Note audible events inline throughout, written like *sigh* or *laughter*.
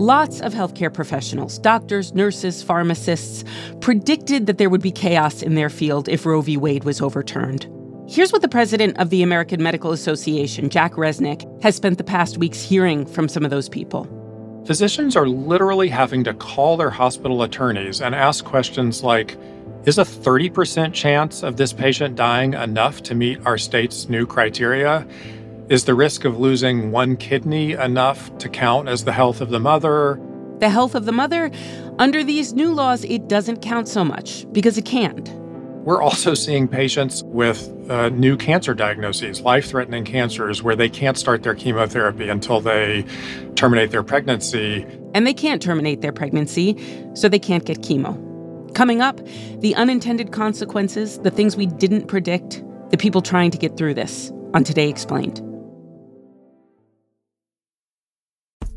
Lots of healthcare professionals, doctors, nurses, pharmacists, predicted that there would be chaos in their field if Roe v. Wade was overturned. Here's what the president of the American Medical Association, Jack Resneck, has spent the past weeks hearing from some of those people. Physicians are literally having to call their hospital attorneys and ask questions like Is a 30% chance of this patient dying enough to meet our state's new criteria? Is the risk of losing one kidney enough to count as the health of the mother? The health of the mother? Under these new laws, it doesn't count so much because it can't. We're also seeing patients with uh, new cancer diagnoses, life threatening cancers, where they can't start their chemotherapy until they terminate their pregnancy. And they can't terminate their pregnancy, so they can't get chemo. Coming up, the unintended consequences, the things we didn't predict, the people trying to get through this on Today Explained.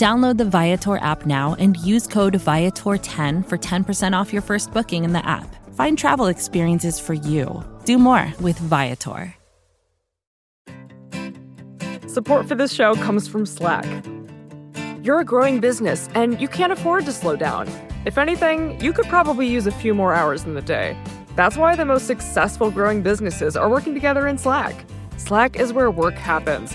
Download the Viator app now and use code Viator10 for 10% off your first booking in the app. Find travel experiences for you. Do more with Viator. Support for this show comes from Slack. You're a growing business and you can't afford to slow down. If anything, you could probably use a few more hours in the day. That's why the most successful growing businesses are working together in Slack. Slack is where work happens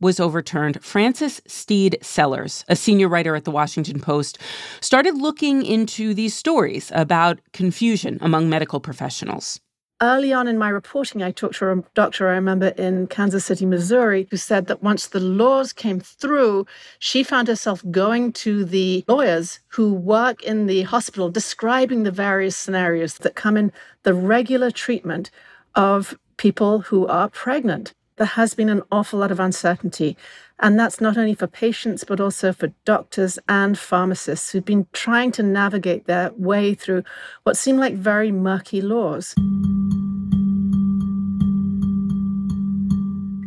was overturned, Frances Stead Sellers, a senior writer at the Washington Post, started looking into these stories about confusion among medical professionals. Early on in my reporting, I talked to a doctor I remember in Kansas City, Missouri, who said that once the laws came through, she found herself going to the lawyers who work in the hospital, describing the various scenarios that come in the regular treatment of people who are pregnant there has been an awful lot of uncertainty. And that's not only for patients, but also for doctors and pharmacists who've been trying to navigate their way through what seem like very murky laws.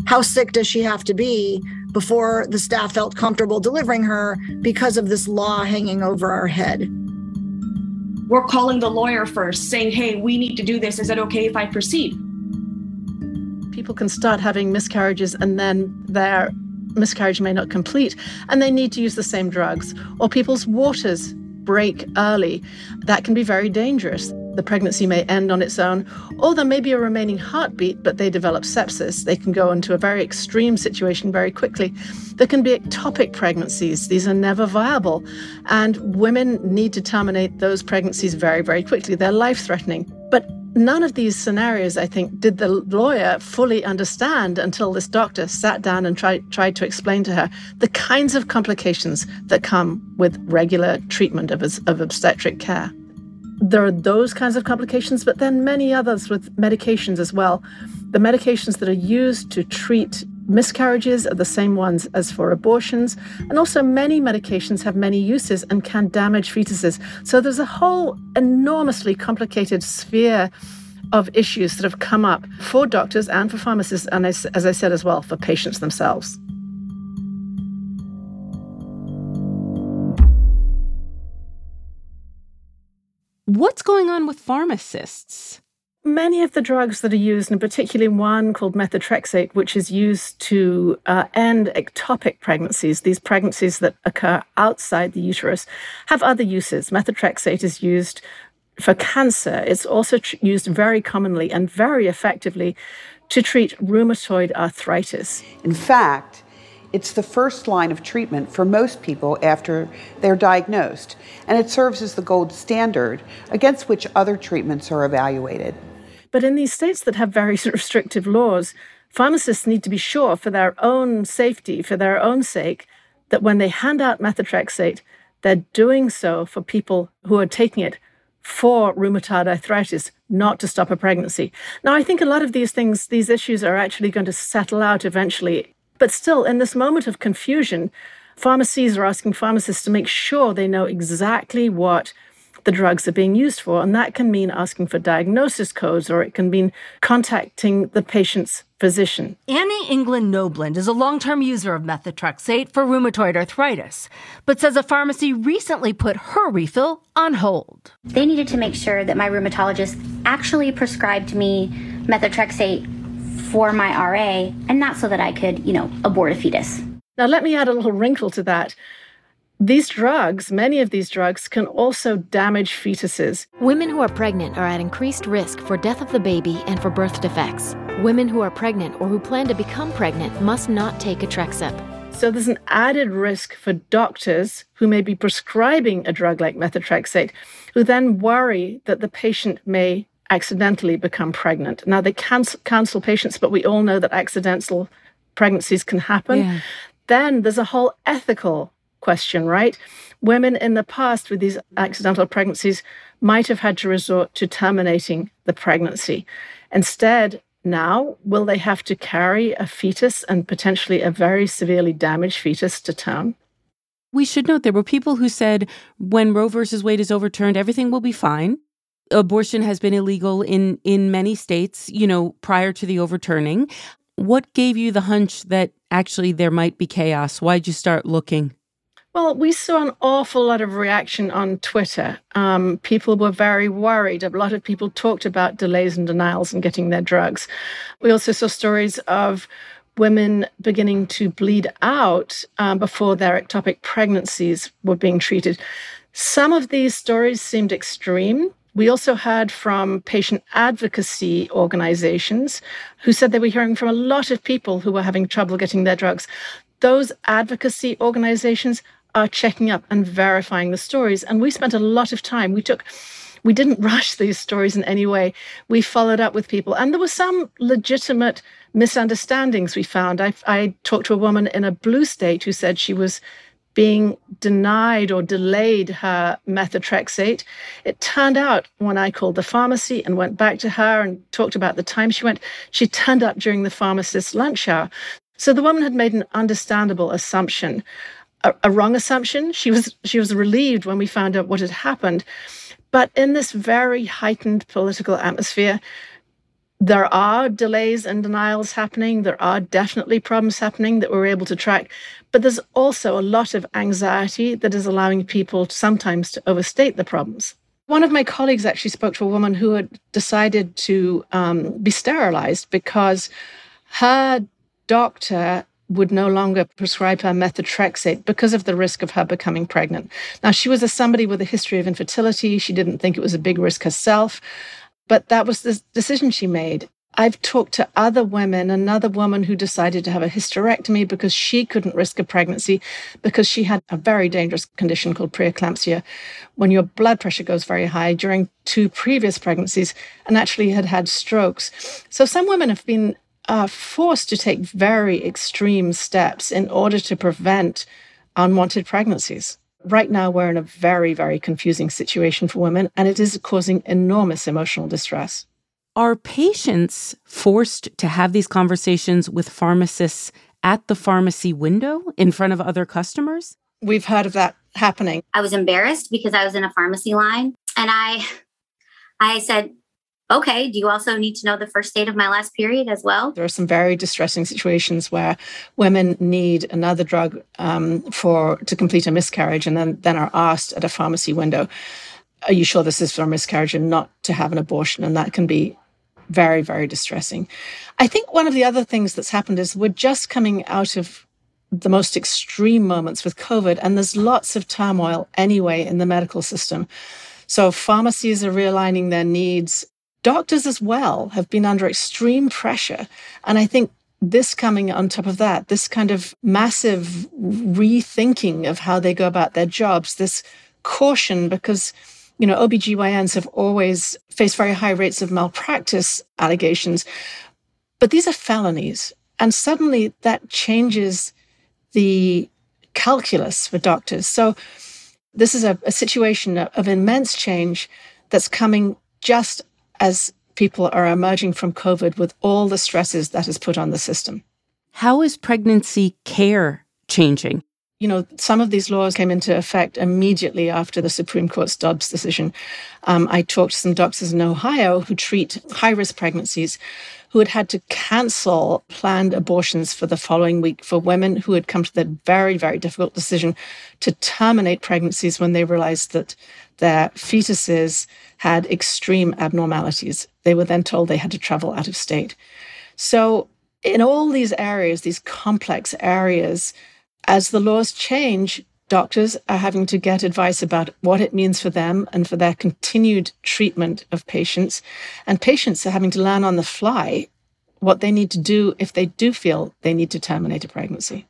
How sick does she have to be before the staff felt comfortable delivering her because of this law hanging over our head? We're calling the lawyer first, saying, hey, we need to do this. Is it okay if I proceed? People can start having miscarriages and then their miscarriage may not complete and they need to use the same drugs, or people's waters break early. That can be very dangerous. The pregnancy may end on its own, or there may be a remaining heartbeat, but they develop sepsis. They can go into a very extreme situation very quickly. There can be ectopic pregnancies. These are never viable. And women need to terminate those pregnancies very, very quickly. They're life threatening. But None of these scenarios, I think, did the lawyer fully understand until this doctor sat down and tried, tried to explain to her the kinds of complications that come with regular treatment of, of obstetric care. There are those kinds of complications, but then many others with medications as well. The medications that are used to treat Miscarriages are the same ones as for abortions, and also many medications have many uses and can damage fetuses. So there's a whole enormously complicated sphere of issues that have come up for doctors and for pharmacists, and as, as I said as well, for patients themselves. What's going on with pharmacists? Many of the drugs that are used, and particularly one called methotrexate, which is used to uh, end ectopic pregnancies, these pregnancies that occur outside the uterus, have other uses. Methotrexate is used for cancer. It's also tr- used very commonly and very effectively to treat rheumatoid arthritis. In fact, It's the first line of treatment for most people after they're diagnosed, and it serves as the gold standard against which other treatments are evaluated. But in these states that have very *laughs* restrictive laws, pharmacists need to be sure for their own safety, for their own sake, that when they hand out methotrexate, they're doing so for people who are taking it for rheumatoid arthritis, not to stop a pregnancy. Now, I think a lot of these things, these issues are actually going to settle out eventually. But still, in this moment of confusion, pharmacies are asking pharmacists to make sure they know exactly what the drugs are being used for. And that can mean asking for diagnosis codes or it can mean contacting the patient's physician. Annie England Noblin is a long term user of methotrexate for rheumatoid arthritis, but says a pharmacy recently put her refill on hold. They needed to make sure that my rheumatologist actually prescribed me methotrexate for my RA and not so that I could, you know, abort a fetus. Now, let me add a little wrinkle to that. These drugs, many of these drugs, can also damage fetuses. Women who are pregnant are at increased risk for death of the baby and for birth defects. Women who are pregnant or who plan to become pregnant must not take Otrexup. So there's an added risk for doctors who may be prescribing a drug like methotrexate, who then worry that the patient may accidentally become pregnant. Now, they cancel, cancel patients, but we all know that accidental pregnancies can happen. Yeah. Then there's a whole ethical question, right? Women in the past with these accidental pregnancies might have had to resort to terminating the pregnancy. Instead, now, will they have to carry a fetus and potentially a very severely damaged fetus to term? We should note there were people who said when Roe versus Wade is overturned, everything will be fine. Abortion has been illegal in in many states, you know, prior to the overturning. What gave you the hunch that actually there might be chaos? Why'd you start looking? Well, we saw an awful lot of reaction on Twitter. Um, people were very worried. A lot of people talked about delays and denials in getting their drugs. We also saw stories of women beginning to bleed out um, before their ectopic pregnancies were being treated. Some of these stories seemed extreme. We also heard from patient advocacy organizations who said they were hearing from a lot of people who were having trouble getting their drugs. Those advocacy organizations are checking up and verifying the stories. And we spent a lot of time. We took we didn't *laughs* rush these stories in any way. We followed up with people, and there were some legitimate misunderstandings we found. I, I, talked to a woman in a blue state who said she was being denied or delayed her methotrexate. It turned out when I called the pharmacy and went back to her and talked about the time she went, she turned up during the pharmacist's lunch hour. So the woman had made an understandable assumption a, a wrong assumption. She was she was relieved when we found out what had happened. But in this very heightened political atmosphere, there are delays and denials happening. There are definitely problems happening that we're able to track. But there's also a lot of anxiety that is allowing people sometimes to overstate the problems. One of my colleagues actually spoke to a woman who had decided to um, be sterilized because her doctor would no longer prescribe her methotrexate because of the risk of her becoming pregnant. Now, she was a somebody with a history of infertility. She didn't think it was a big risk herself, but that was the decision she made. I've talked to other women, another woman who decided to have a hysterectomy because she couldn't risk a pregnancy because she had a very dangerous condition called preeclampsia when your blood pressure goes very high during two previous pregnancies and actually had had strokes. So some women have been are forced to take very extreme steps in order to prevent unwanted pregnancies. Right now, we're in a very, very confusing situation for women, and it is causing enormous emotional distress. Are patients forced to have these conversations with pharmacists at the pharmacy window in front of other customers? We've heard of that happening. I was embarrassed because I was in a pharmacy line and I I said, okay, do you also need to know the first date of my last period as well? There are some very distressing situations where women need another drug um, for to complete a miscarriage and then, then are asked at a pharmacy window, are you sure this is for a miscarriage and not to have an abortion? And that can be very, very distressing. I think one of the other things that's happened is we're just coming out of the most extreme moments with COVID, and there's lots of turmoil anyway in the medical system. So pharmacies are realigning their needs Doctors as well have been under extreme pressure. And I think this coming on top of that, this kind of massive rethinking of how they go about their jobs, this caution because you know OBGYNs have always faced very high rates of malpractice allegations, but these are felonies. And suddenly that changes the calculus for doctors. So this is a, a situation of immense change that's coming just as people are emerging from COVID with all the stresses that is put on the system. How is pregnancy care changing? You know, some of these laws came into effect immediately after the Supreme Court's Dobbs decision. Um, I talked to some doctors in Ohio who treat high risk pregnancies who had had to cancel planned abortions for the following week for women who had come to the very, very difficult decision to terminate pregnancies when they realized that their fetuses had extreme abnormalities. They were then told they had to travel out of state. So, in all these areas, these complex areas, as the laws change, doctors are having to get advice about what it means for them and for their continued treatment of patients. And patients are having to learn on the fly what they need to do if they do feel they need to terminate a pregnancy.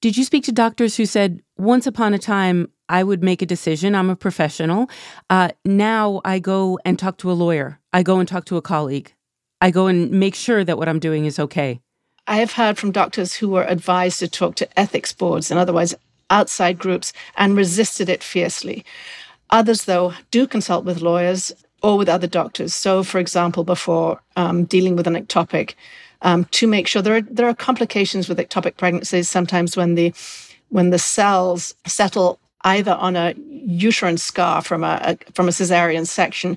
Did you speak to doctors who said, once upon a time, I would make a decision. I'm a professional. Uh, now I go and talk to a lawyer. I go and talk to a colleague. I go and make sure that what I'm doing is okay. I have heard from doctors who were advised to talk to ethics boards and otherwise outside groups and resisted it fiercely. Others, though, do consult with lawyers or with other doctors. So, for example, before um, dealing with an ectopic, um, to make sure there are there are complications with ectopic pregnancies. Sometimes when the when the cells settle either on a uterine scar from a, a from a cesarean section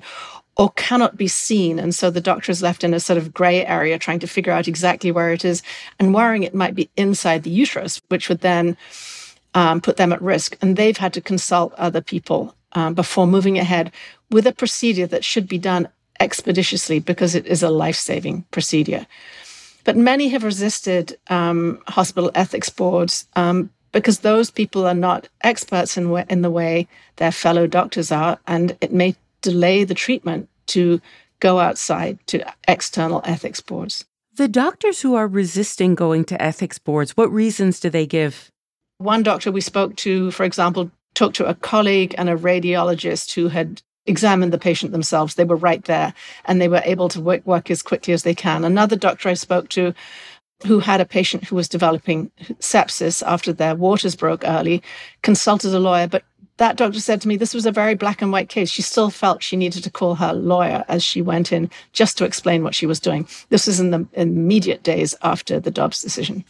or cannot be seen. And so the doctor is left in a sort of gray area trying to figure out exactly where it is and worrying it might be inside the uterus, which would then um, put them at risk. And they've had to consult other people um, before moving ahead with a procedure that should be done expeditiously because it is a life saving procedure. But many have resisted um, hospital ethics boards um, because those people are not experts in, in the way their fellow doctors are, and it may delay the treatment to go outside to external ethics boards. The doctors who are resisting going to ethics boards, what reasons do they give? One doctor we spoke to, for example, talked to a colleague and a radiologist who had examined the patient themselves. They were right there and they were able to work, work as quickly as they can. Another doctor I spoke to who had a patient who was developing sepsis after their waters broke early consulted a lawyer, but that doctor said to me this was a very black and white case. She still felt she needed to call her lawyer as she went in just to explain what she was doing. This was in the immediate days after the Dobbs decision.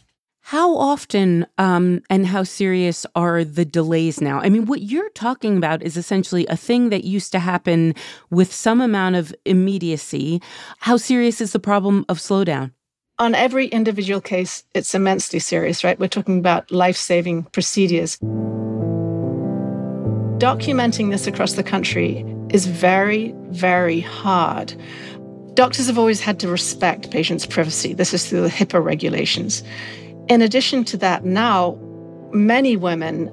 How often um, and how serious are the delays now? I mean, what you're talking about is essentially a thing that used to happen with some amount of immediacy. How serious is the problem of slowdown? On every individual case, it's immensely serious, right? We're talking about life saving procedures. Documenting this across the country is very, very hard. Doctors have always had to respect patients' privacy. This is through the HIPAA regulations. In addition to that, now many women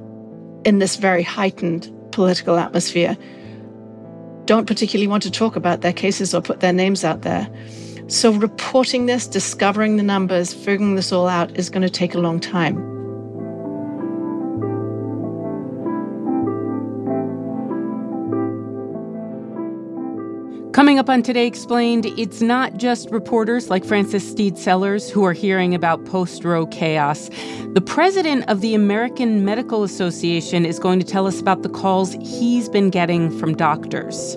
in this very heightened political atmosphere don't particularly want to talk about their cases or put their names out there. So, reporting this, discovering the numbers, figuring this all out is going to take a long time. Coming up on Today Explained, it's not just reporters like Frances Stead Sellers who are hearing about post Roe chaos. The president of the American Medical Association is going to tell us about the calls he's been getting from doctors.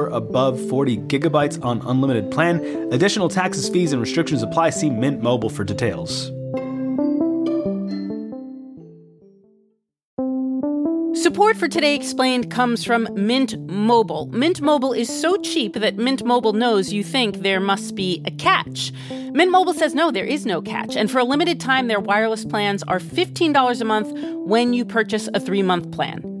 above 40 gigabytes on unlimited plan. Additional taxes, fees, and restrictions apply. See Mint Mobile for details. Support for Today Explained comes from Mint Mobile. Mint Mobile is so cheap that Mint Mobile knows you think there must be a catch. Mint Mobile says no, there is no catch. And for a limited time, their wireless plans are $15 a month when you purchase a three month plan.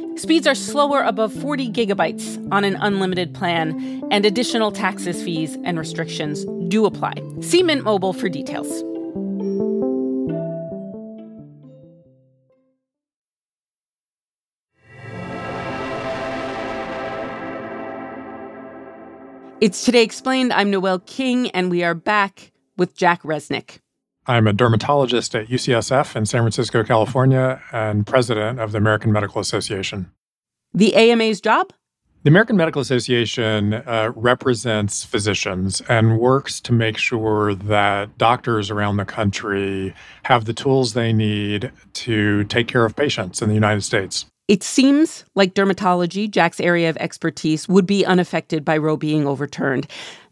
Speeds are slower above 40 gigabytes on an unlimited plan, and additional taxes, fees, and restrictions do apply. See Mint Mobile for details. It's Today Explained. I'm Noel King, and we are back with Jack Resneck. I'm a dermatologist at UCSF in San Francisco, California, and president of the American Medical Association. The AMA's job? The American Medical Association uh, represents physicians and works to make sure that doctors around the country have the tools they need to take care of patients in the United States. It seems like dermatology, Jack's area of expertise, would be unaffected by Roe being overturned.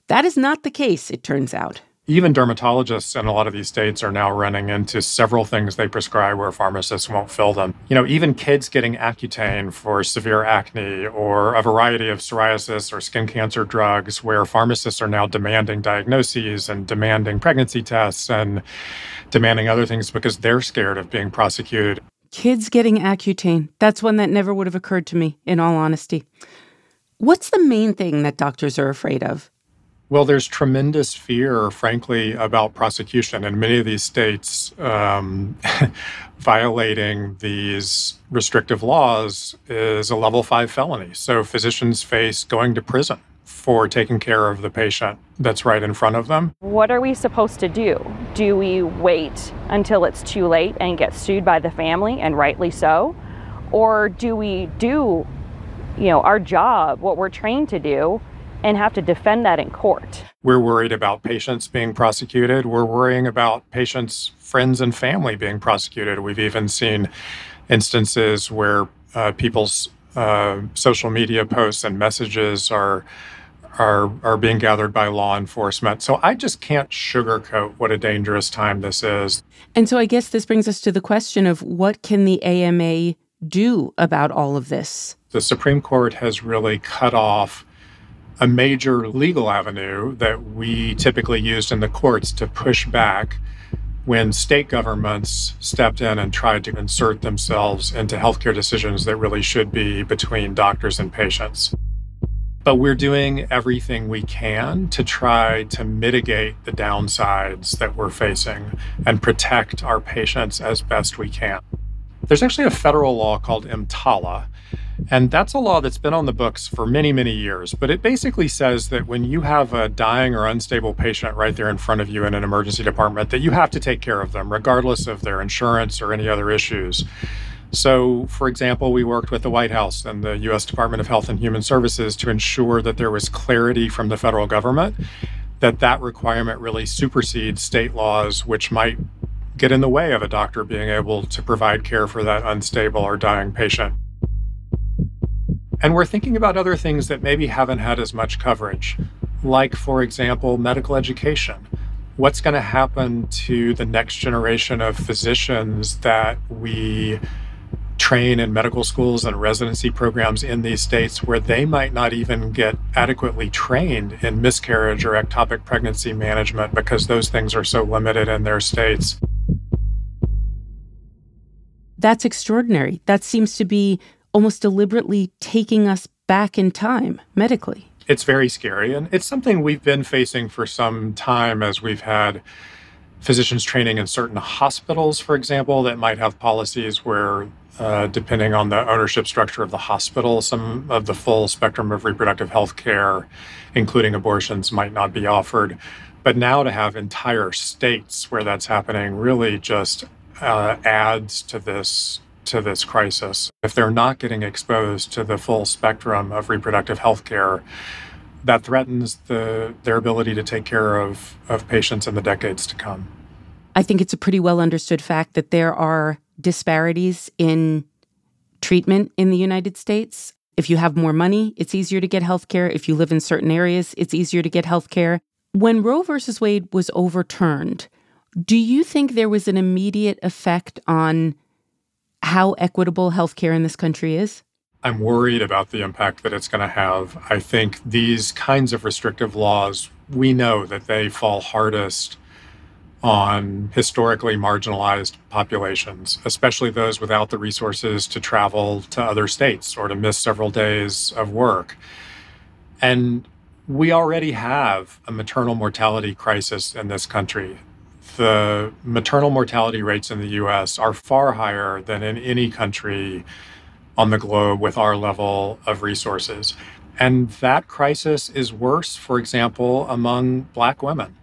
That is not the case, it turns out even dermatologists in a lot of these states are now running into several things they prescribe where pharmacists won't fill them. You know, even kids getting Accutane for severe acne or a variety of psoriasis or skin cancer drugs where pharmacists are now demanding diagnoses and demanding pregnancy tests and demanding other things because they're scared of being prosecuted. Kids getting Accutane. That's one that never would have occurred to me, in all honesty. What's the main thing that doctors are afraid of? Well, there's tremendous fear, frankly, about prosecution. In many of these states, um, *laughs* violating these restrictive laws is a level five felony. So physicians face going to prison for taking care of the patient that's right in front of them. What are we supposed to do? Do we wait until it's too late and get sued by the family, and rightly so? Or do we do, you know, our job, what we're trained to do? And have to defend that in court. We're worried about patients being prosecuted. We're worrying about patients' friends and family being prosecuted. We've even seen instances where uh, people's uh, social media posts and messages are are are being gathered by law enforcement. So I just can't sugarcoat what a dangerous time this is. And so I guess this brings us to the question of what can the AMA do about all of this? The Supreme Court has really cut off a major legal avenue that we typically used in the courts to push back when state governments stepped in and tried to insert themselves into healthcare decisions that really should be between doctors and patients. But we're doing everything we can to try to mitigate the downsides that we're facing and protect our patients as best we can. There's actually a federal law called EMTALA, and that's a law that's been on the books for many, many years. But it basically says that when you have a dying or unstable patient right there in front of you in an emergency department, that you have to take care of them, regardless of their insurance or any other issues. So, for example, we worked with the White House and the U.S. Department of Health and Human Services to ensure that there was clarity from the federal government that that requirement really supersedes state laws, which might get in the way of a doctor being able to provide care for that unstable or dying patient. And we're thinking about other things that maybe haven't had as much coverage, like, for example, medical education. What's going to happen to the next generation of physicians that we train in medical schools and residency programs in these states where they might not even get adequately trained in miscarriage or ectopic pregnancy management because those things are so limited in their states. That's extraordinary. That seems to be almost deliberately taking us back in time medically. It's very scary. And it's something we've been facing for some time as we've had physicians training in certain hospitals, for example, that might have policies where, uh, depending on the ownership structure of the hospital, some of the full spectrum of reproductive health care, including abortions, might not be offered. But now to have entire states where that's happening really just uh, adds to this to this crisis. If they're not getting exposed to the full spectrum of reproductive health care, that threatens the, their ability to take care of, of patients in the decades to come. I think it's a pretty well understood fact that there are disparities in treatment in the United States. If you have more money, it's easier to get health care. If you live in certain areas, it's easier to get health care. When Roe versus Wade was overturned, do you think there was an immediate effect on how equitable healthcare in this country is? I'm worried about the impact that it's going to have. I think these kinds of restrictive laws, we know that they fall hardest on historically marginalized populations, especially those without the resources to travel to other states or to miss several days of work. And we already have a maternal mortality crisis in this country the maternal mortality rates in the US are far higher than in any country on the globe with our level of resources. And that crisis is worse, for example, among Black women.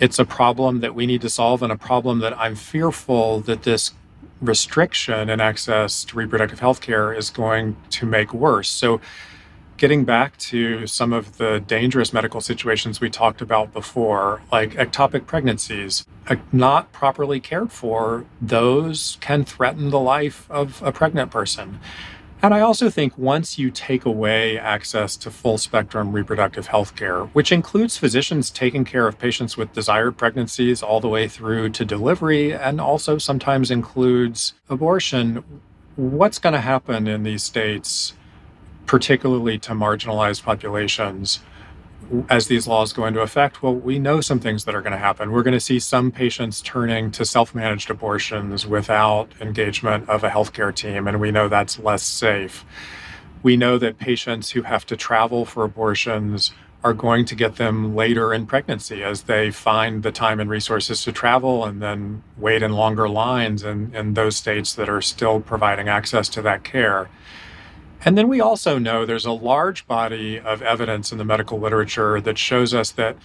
It's a problem that we need to solve, and a problem that I'm fearful that this restriction in access to reproductive health care is going to make worse. So, getting back to some of the dangerous medical situations we talked about before, like ectopic pregnancies, uh, not properly cared for, those can threaten the life of a pregnant person. And I also think once you take away access to full spectrum reproductive health care, which includes physicians taking care of patients with desired pregnancies all the way through to delivery, and also sometimes includes abortion, what's going to happen in these states particularly to marginalized populations as these laws go into effect, well, we know some things that are going to happen. We're going to see some patients turning to self managed abortions without engagement of a healthcare team, and we know that's less safe. We know that patients who have to travel for abortions are going to get them later in pregnancy as they find the time and resources to travel and then wait in longer lines in, in those states that are still providing access to that care. And then we also know there's a large body of evidence in the medical literature that shows us that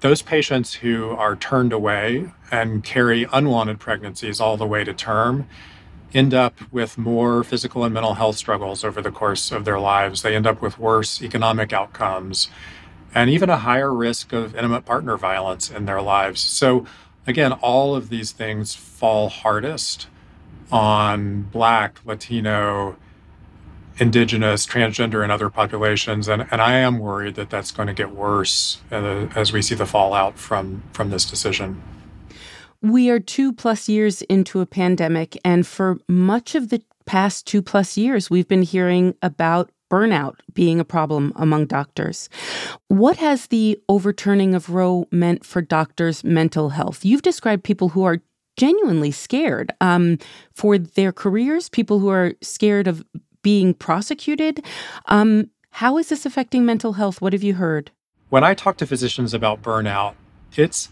those patients who are turned away and carry unwanted pregnancies all the way to term end up with more physical and mental health struggles over the course of their lives. They end up with worse economic outcomes and even a higher risk of intimate partner violence in their lives. So, again, all of these things fall hardest on Black, Latino, indigenous, transgender, and other populations. And, and I am worried that that's going to get worse uh, as we see the fallout from, from this decision. We are two plus years into a pandemic, and for much of the past two plus years, we've been hearing about burnout being a problem among doctors. What has the overturning of Roe meant for doctors' mental health? You've described people who are genuinely scared um, for their careers, people who are scared of being prosecuted. Um, how is this affecting mental health? What have you heard? When I talk to physicians about burnout, it's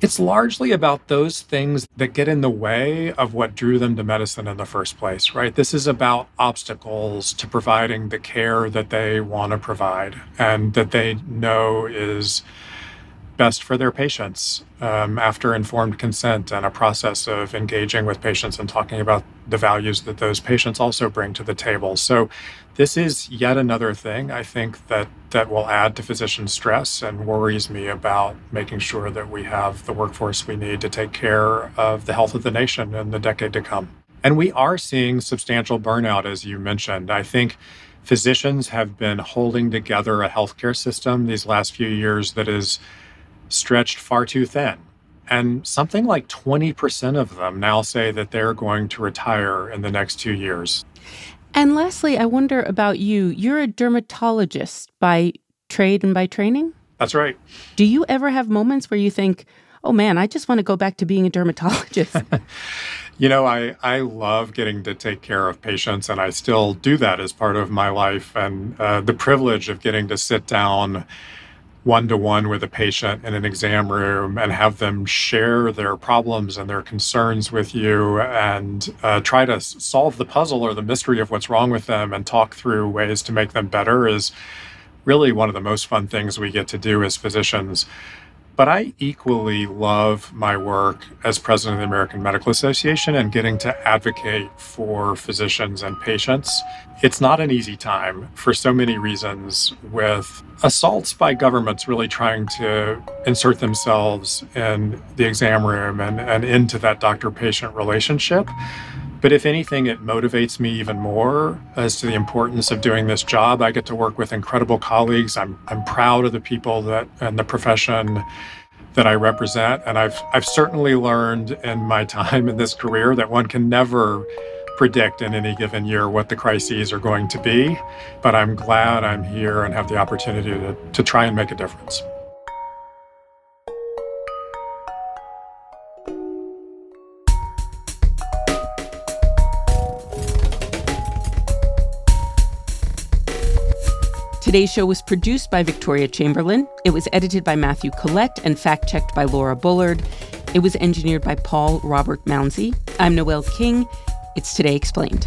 it's largely about those things that get in the way of what drew them to medicine in the first place, right? This is about obstacles to providing the care that they want to provide and that they know is best for their patients um, after informed consent and a process of engaging with patients and talking about the values that those patients also bring to the table. So, this is yet another thing I think that that will add to physician stress and worries me about making sure that we have the workforce we need to take care of the health of the nation in the decade to come. And we are seeing substantial burnout, as you mentioned. I think physicians have been holding together a healthcare system these last few years that is stretched far too thin. And something like 20% of them now say that they're going to retire in the next two years. And lastly, I wonder about you. You're a dermatologist by trade and by training? That's right. Do you ever have moments where you think, oh man, I just want to go back to being a dermatologist? *laughs* you know, I, I love getting to take care of patients, and I still do that as part of my life. And uh, the privilege of getting to sit down one to one with a patient in an exam room and have them share their problems and their concerns with you and uh, try to solve the puzzle or the mystery of what's wrong with them and talk through ways to make them better is really one of the most fun things we get to do as physicians. But I equally love my work as president of the American Medical Association and getting to advocate for physicians and patients. It's not an easy time for so many reasons, with assaults by governments really trying to insert themselves in the exam room and, and into that doctor patient relationship. But if anything, it motivates me even more as to the importance of doing this job. I get to work with incredible colleagues. I'm, I'm proud of the people that and the profession that I represent. And I've, I've certainly learned in my time in this career that one can never predict in any given year what the crises are going to be. But I'm glad I'm here and have the opportunity to, to try and make a difference. Today's show was produced by Victoria Chamberlain. It was edited by Matthew Collette and fact checked by Laura Bullard. It was engineered by Paul Robert Mounsey. I'm Noel King. It's Today Explained.